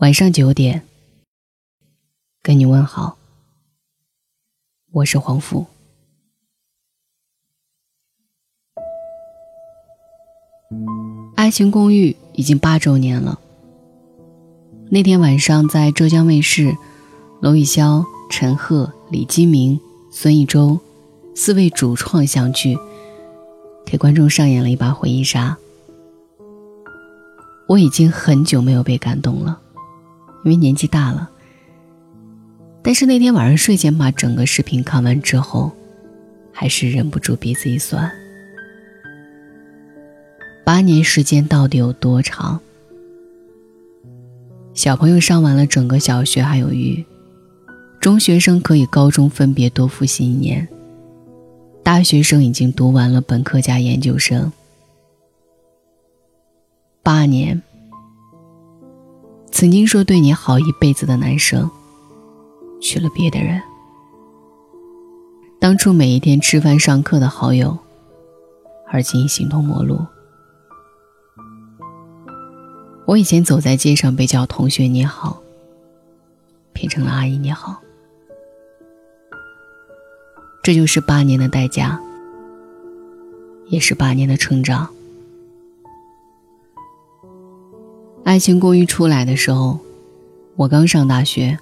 晚上九点，跟你问好。我是黄甫。《爱情公寓》已经八周年了。那天晚上，在浙江卫视，娄艺潇、陈赫、李基民、孙艺洲四位主创相聚，给观众上演了一把回忆杀。我已经很久没有被感动了。因为年纪大了，但是那天晚上睡前把整个视频看完之后，还是忍不住鼻子一酸。八年时间到底有多长？小朋友上完了整个小学还有余，中学生可以高中分别多复习一年，大学生已经读完了本科加研究生，八年。曾经说对你好一辈子的男生，娶了别的人。当初每一天吃饭上课的好友，而今形同陌路。我以前走在街上被叫同学你好，变成了阿姨你好。这就是八年的代价，也是八年的成长。《爱情公寓》出来的时候，我刚上大学。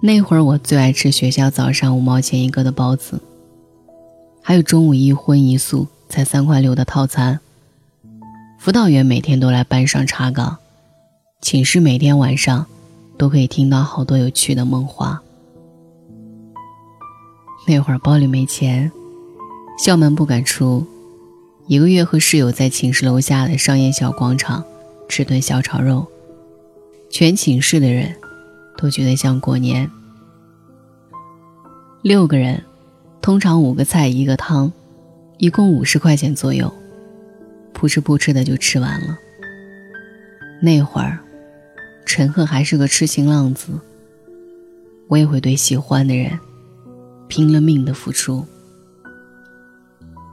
那会儿我最爱吃学校早上五毛钱一个的包子，还有中午一荤一素才三块六的套餐。辅导员每天都来班上查岗，寝室每天晚上都可以听到好多有趣的梦话。那会儿包里没钱，校门不敢出，一个月和室友在寝室楼下的商业小广场。吃顿小炒肉，全寝室的人都觉得像过年。六个人，通常五个菜一个汤，一共五十块钱左右，扑哧扑哧的就吃完了。那会儿，陈赫还是个痴情浪子，我也会对喜欢的人拼了命的付出。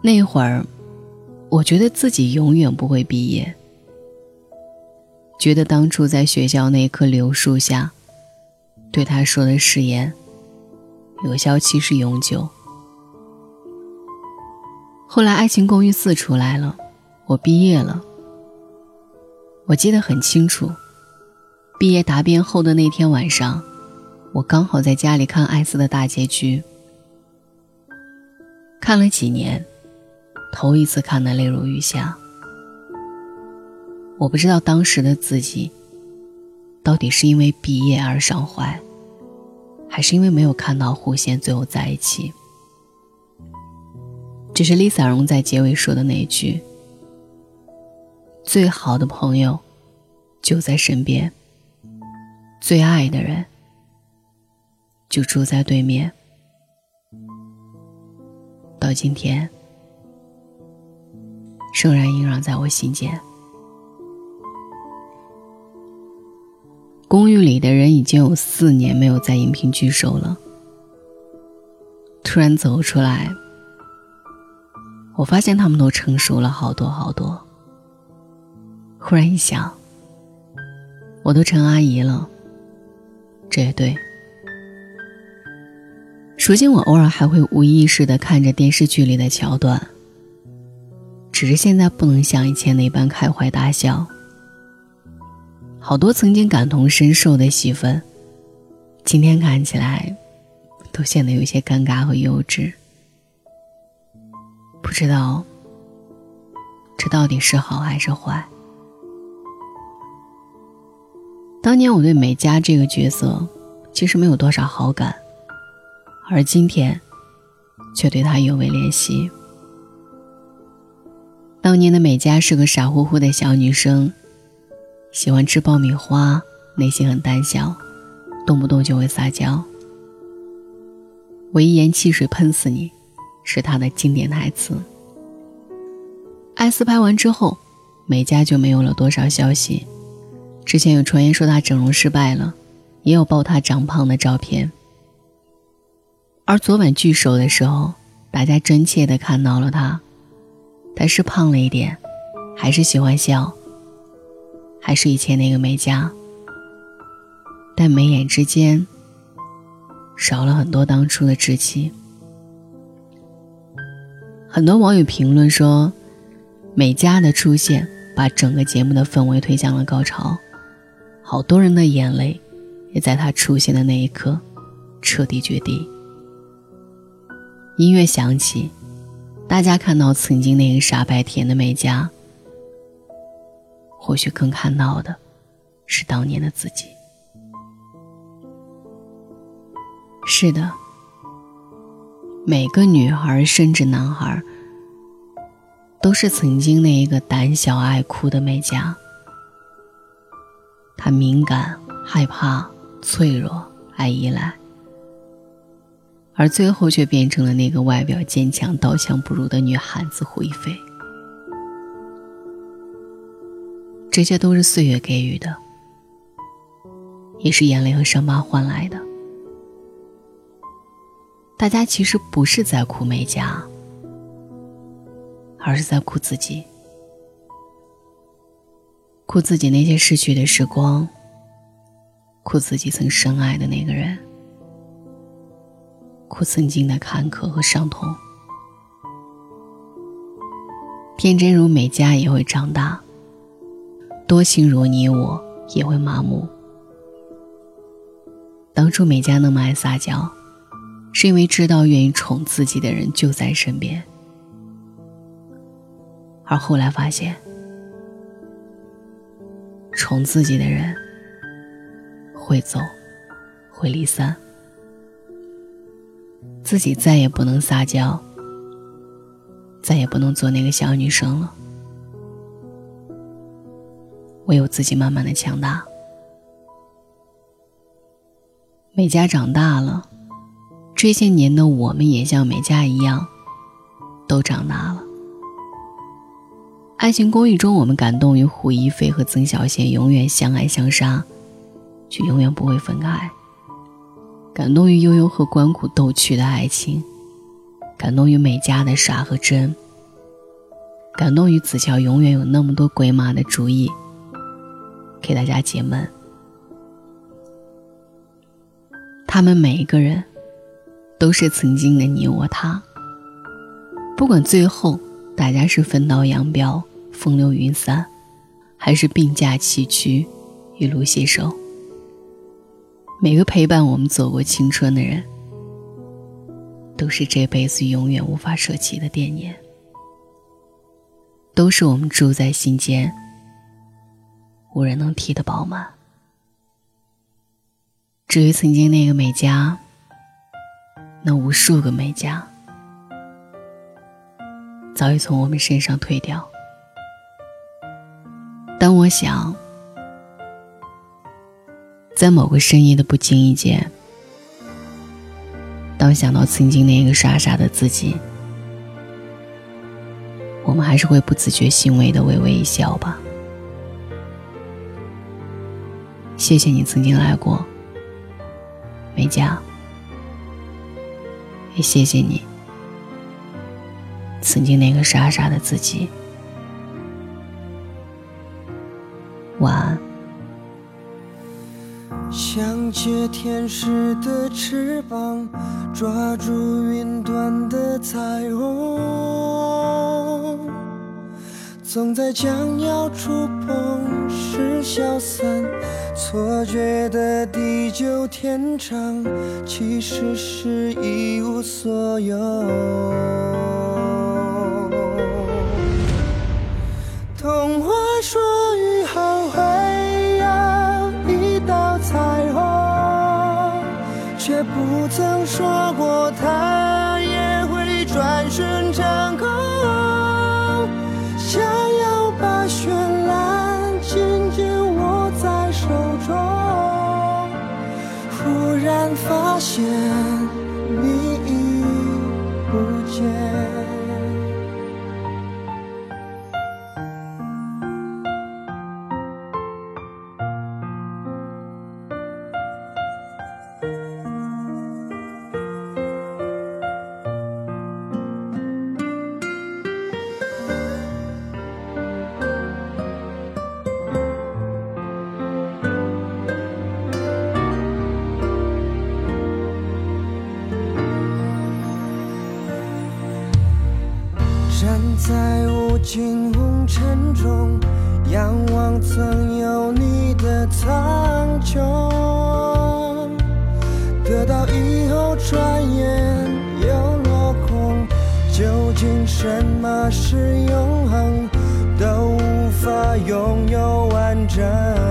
那会儿，我觉得自己永远不会毕业。觉得当初在学校那棵柳树下，对他说的誓言，有效期是永久。后来《爱情公寓四》出来了，我毕业了。我记得很清楚，毕业答辩后的那天晚上，我刚好在家里看《爱斯的大结局》，看了几年，头一次看的泪如雨下。我不知道当时的自己，到底是因为毕业而伤怀，还是因为没有看到弧线最后在一起。只是 Lisa 荣在结尾说的那一句：“最好的朋友就在身边，最爱的人就住在对面。”到今天，仍然萦绕在我心间。公寓里的人已经有四年没有在荧屏聚首了。突然走出来，我发现他们都成熟了好多好多。忽然一想，我都成阿姨了，这也对。如今我偶尔还会无意识的看着电视剧里的桥段，只是现在不能像以前那般开怀大笑。好多曾经感同身受的戏份，今天看起来都显得有些尴尬和幼稚。不知道这到底是好还是坏？当年我对美嘉这个角色其实没有多少好感，而今天却对她尤为怜惜。当年的美嘉是个傻乎乎的小女生。喜欢吃爆米花，内心很胆小，动不动就会撒娇。我一言汽水喷死你，是他的经典台词。艾斯拍完之后，美嘉就没有了多少消息。之前有传言说她整容失败了，也有爆她长胖的照片。而昨晚聚首的时候，大家真切的看到了她，她是胖了一点，还是喜欢笑？还是以前那个美嘉，但眉眼之间少了很多当初的稚气。很多网友评论说，美嘉的出现把整个节目的氛围推向了高潮，好多人的眼泪也在她出现的那一刻彻底决堤。音乐响起，大家看到曾经那个傻白甜的美嘉，或许更看到的是当年的自己。是的，每个女孩甚至男孩，都是曾经那一个胆小爱哭的美嘉。她敏感、害怕、脆弱、爱依赖。而最后却变成了那个外表坚强、刀枪不入的女汉子胡一菲。这些都是岁月给予的，也是眼泪和伤疤换来的。大家其实不是在哭美嘉，而是在哭自己，哭自己那些逝去的时光，哭自己曾深爱的那个人。哭曾经的坎坷和伤痛，天真如美嘉也会长大，多情如你我也会麻木。当初美嘉那么爱撒娇，是因为知道愿意宠自己的人就在身边，而后来发现，宠自己的人会走，会离散。自己再也不能撒娇，再也不能做那个小女生了。唯有自己慢慢的强大。美嘉长大了，这些年的我们也像美嘉一样，都长大了。爱情公寓中，我们感动于胡一菲和曾小贤永远相爱相杀，却永远不会分开。感动于悠悠和关谷逗趣的爱情，感动于美嘉的傻和真，感动于子乔永远有那么多鬼马的主意给大家解闷。他们每一个人都是曾经的你我他，不管最后大家是分道扬镳、风流云散，还是并驾齐驱、一路携手。每个陪伴我们走过青春的人，都是这辈子永远无法舍弃的惦念，都是我们住在心间、无人能替的饱满。至于曾经那个美嘉，那无数个美嘉，早已从我们身上退掉。当我想。在某个深夜的不经意间，当想到曾经那个傻傻的自己，我们还是会不自觉欣慰的微微一笑吧。谢谢你曾经来过，美嘉，也谢谢你曾经那个傻傻的自己。晚安。想借天使的翅膀，抓住云端的彩虹，总在将要触碰时消散，错觉的地久天长，其实是一无所有。发现你已不见。尽红尘中仰望曾有你的苍穹，得到以后转眼又落空，究竟什么是永恒，都无法拥有完整。